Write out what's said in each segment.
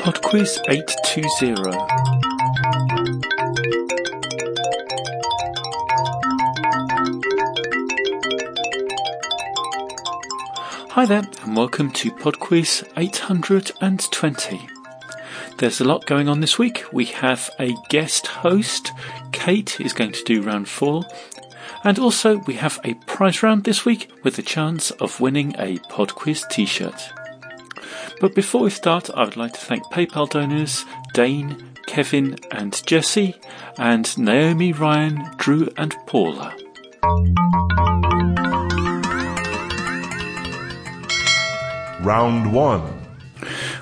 PodQuiz 820. Hi there, and welcome to PodQuiz 820. There's a lot going on this week. We have a guest host. Kate is going to do round four. And also, we have a prize round this week with the chance of winning a PodQuiz t shirt. But before we start, I would like to thank PayPal donors Dane, Kevin, and Jesse, and Naomi, Ryan, Drew, and Paula. Round 1.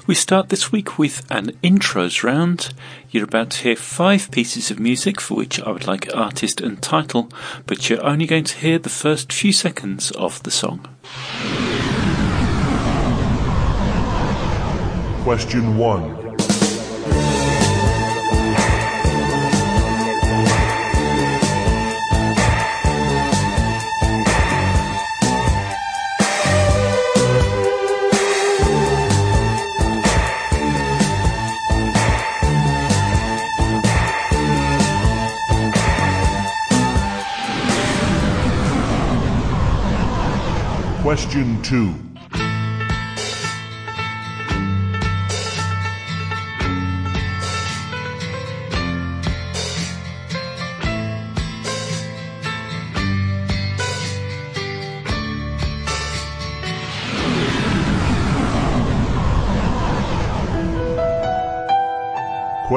We start this week with an intros round. You're about to hear five pieces of music for which I would like artist and title, but you're only going to hear the first few seconds of the song. Question 1. Question 2.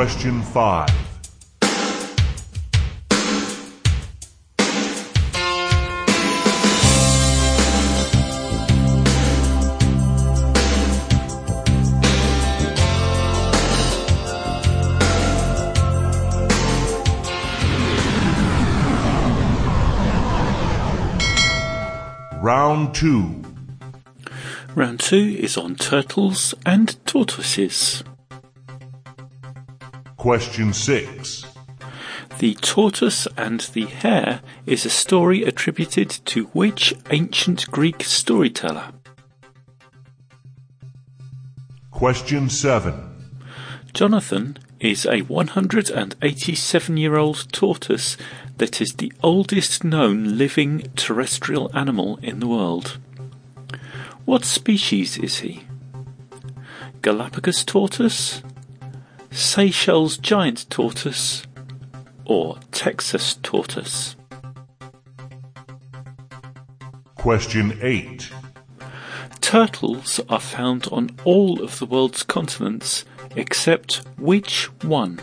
Question 5. Round 2. Round two is on turtles and tortoises. Question 6. The Tortoise and the Hare is a story attributed to which ancient Greek storyteller? Question 7. Jonathan is a 187 year old tortoise that is the oldest known living terrestrial animal in the world. What species is he? Galapagos tortoise, Seychelles giant tortoise, or Texas tortoise? Question 8. Turtles are found on all of the world's continents except which one?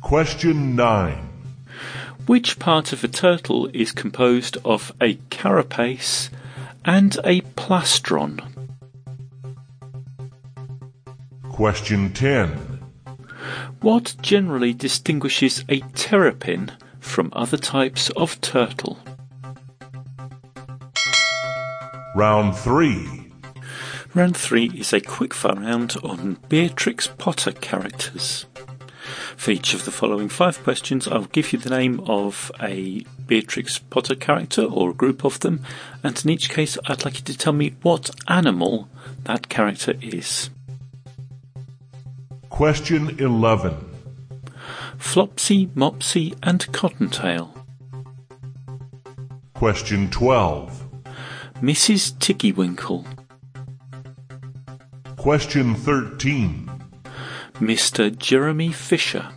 Question 9. Which part of a turtle is composed of a carapace and a plastron? Question 10. What generally distinguishes a terrapin from other types of turtle? Round 3. Round 3 is a quickfire round on Beatrix Potter characters. For each of the following five questions, I will give you the name of a Beatrix Potter character or a group of them, and in each case, I'd like you to tell me what animal that character is. Question 11. Flopsy, Mopsy, and Cottontail. Question 12. Mrs. Tiggywinkle. Question 13. Mr. Jeremy Fisher.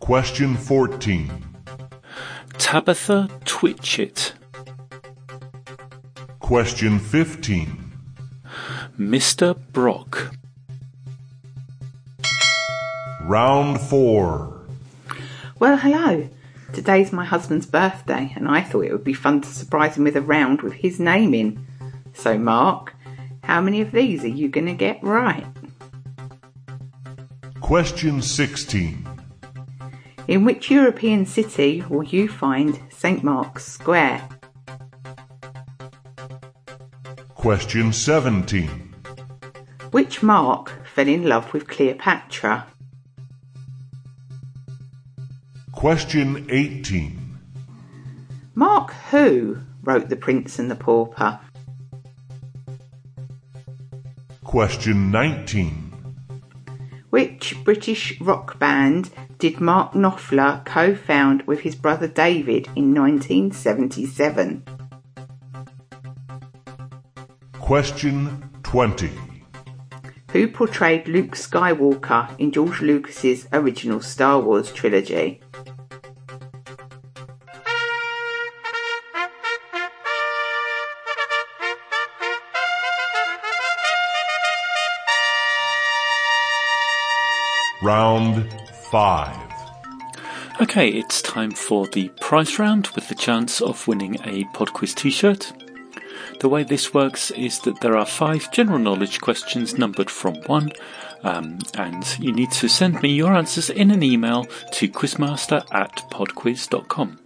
Question 14. Tabitha Twitchit. Question 15. Mr. Brock. Round 4. Well, hello. Today's my husband's birthday, and I thought it would be fun to surprise him with a round with his name in. So, Mark, how many of these are you going to get right? Question 16. In which European city will you find St. Mark's Square? Question 17. Which Mark fell in love with Cleopatra? Question 18. Mark who wrote The Prince and the Pauper? Question 19. Which British rock band did Mark Knopfler co-found with his brother David in 1977? Question 20. Who portrayed Luke Skywalker in George Lucas's original Star Wars trilogy? Round 5. Okay, it's time for the prize round with the chance of winning a PodQuiz t-shirt. The way this works is that there are five general knowledge questions numbered from one, um, and you need to send me your answers in an email to quizmaster at podquiz.com.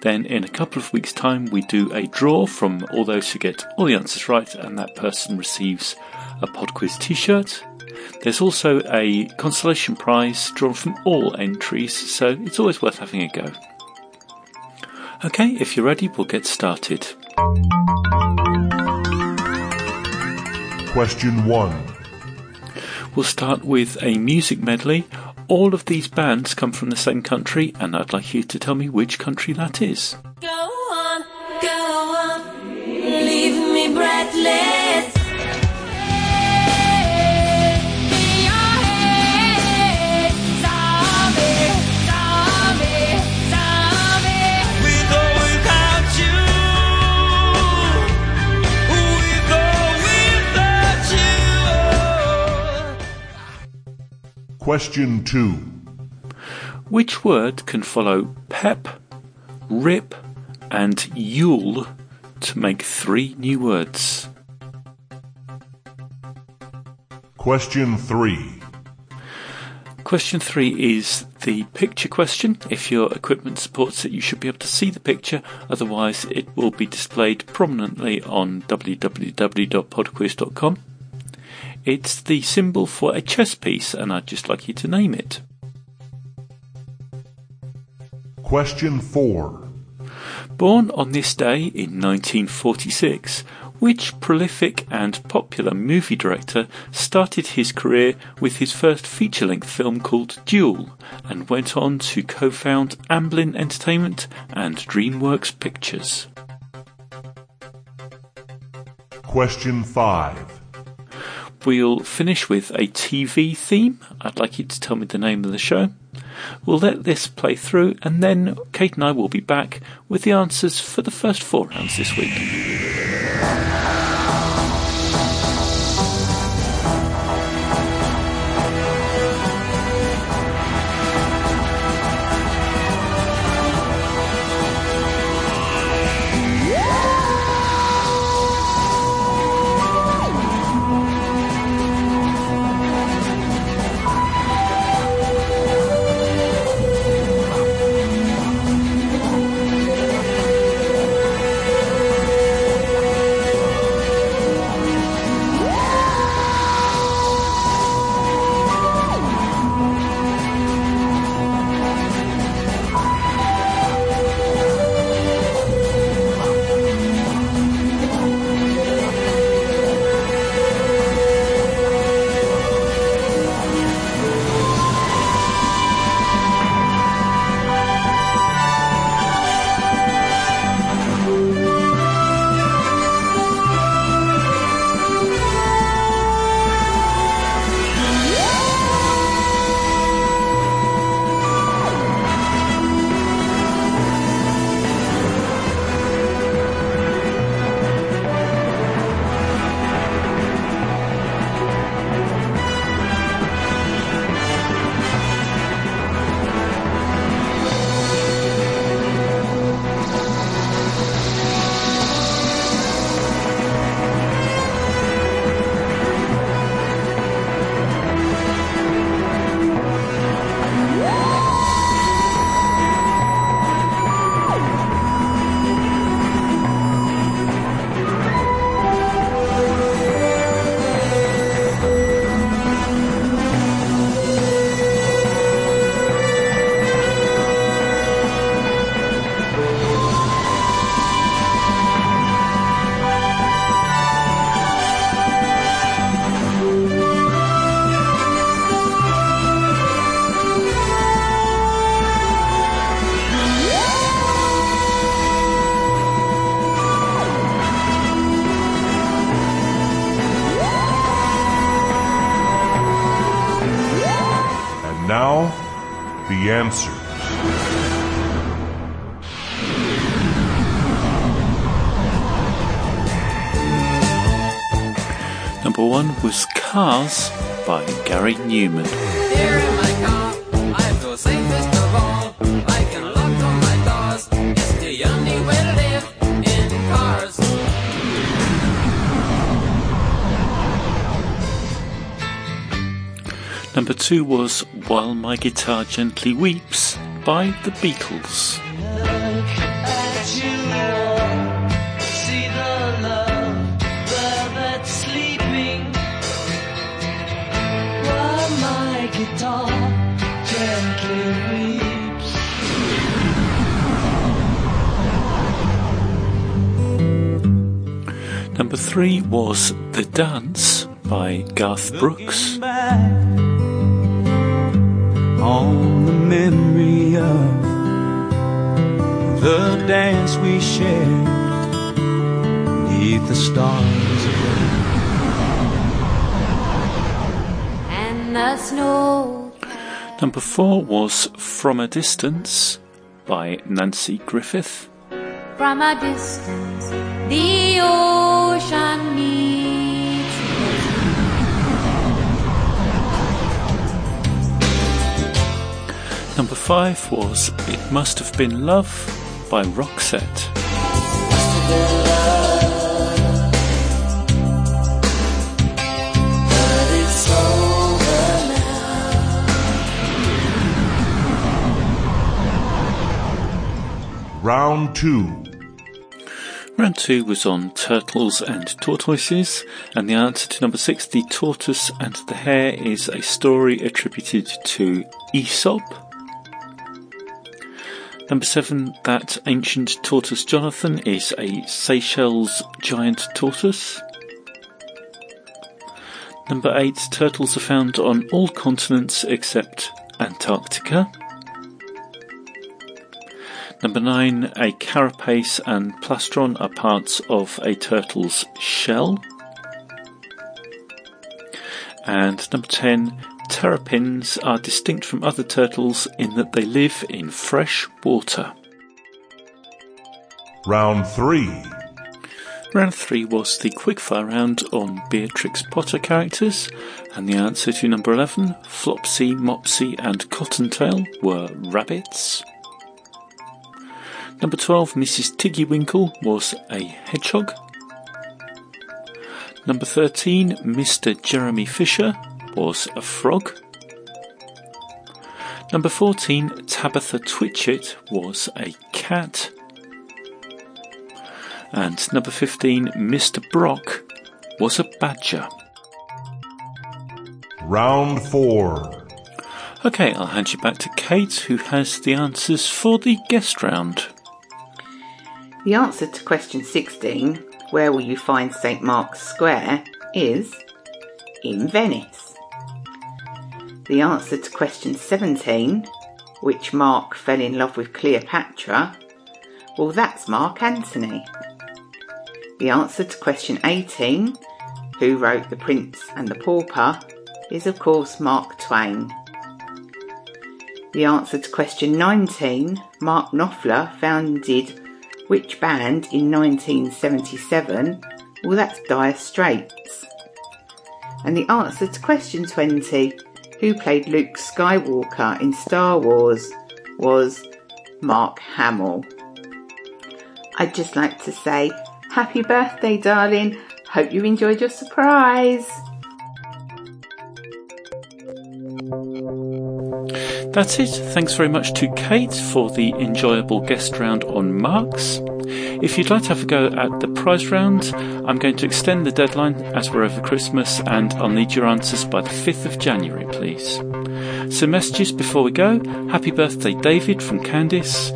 Then, in a couple of weeks' time, we do a draw from all those who get all the answers right, and that person receives a PodQuiz t shirt. There's also a consolation prize drawn from all entries, so it's always worth having a go. Okay, if you're ready, we'll get started. Question 1. We'll start with a music medley. All of these bands come from the same country, and I'd like you to tell me which country that is. Go on, go on, leave me breathless. Question 2. Which word can follow pep, rip, and Yule to make three new words? Question 3. Question three is the picture question. If your equipment supports it, you should be able to see the picture. Otherwise, it will be displayed prominently on www.podquiz.com. It's the symbol for a chess piece, and I'd just like you to name it. Question 4. Born on this day in 1946, which prolific and popular movie director started his career with his first feature length film called Duel and went on to co found Amblin Entertainment and DreamWorks Pictures? Question 5. We'll finish with a TV theme. I'd like you to tell me the name of the show. We'll let this play through, and then Kate and I will be back with the answers for the first four rounds this week. The answer. Number one was Cars by Gary Numan. Number two was While My Guitar Gently Weeps by the Beatles. Number three was The Dance by Garth Brooks. Back on the memory of the dance we shared beneath the stars and the snow Number four was From a Distance by Nanci Griffith. from a distance the ocean five was It Must Have Been Love by Roxette. Round 2. Round two was on turtles and tortoises, and the answer to number six, the tortoise and the hare, is a story attributed to Aesop. Number seven, that ancient tortoise Jonathan is a Seychelles giant tortoise. Number eight, turtles are found on all continents except Antarctica. Number nine, a carapace and plastron are parts of a turtle's shell. And number ten, terrapins are distinct from other turtles in that they live in fresh water. Round 3. Round three was the quickfire round on Beatrix Potter characters, and the answer to number 11, Flopsy, Mopsy, and Cottontail were rabbits. Number 12, Mrs. Tiggywinkle was a hedgehog. Number 13, Mr. Jeremy Fisher was a frog. Number 14, Tabitha Twitchit was a cat. And number 15, Mr. Brock was a badger. Round 4. Okay, I'll hand you back to Kate, who has the answers for the guest round. The answer to question 16, where will you find St Mark's Square, is in Venice. The answer to question 17, which Mark fell in love with Cleopatra, well, that's Mark Antony. The answer to question 18, who wrote The Prince and the Pauper, is of course Mark Twain. The answer to question 19, Mark Knopfler founded which band in 1977? Well, that's Dire Straits. And the answer to question 20, who played Luke Skywalker in Star Wars, was Mark Hamill. I'd just like to say, happy birthday, darling. Hope you enjoyed your surprise. That's it. Thanks very much to Kate for the enjoyable guest round on marks. If you'd like to have a go at the prize round, I'm going to extend the deadline as we're over Christmas and I'll need your answers by the 5th of January, please. Some messages before we go. Happy birthday, David from Candice.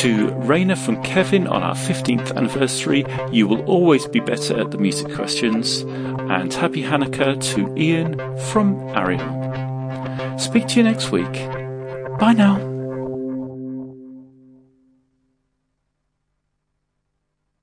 To Raina from Kevin on our 15th anniversary. You will always be better at the music questions. And happy Hanukkah to Ian from Ariel. Speak to you next week. Bye now.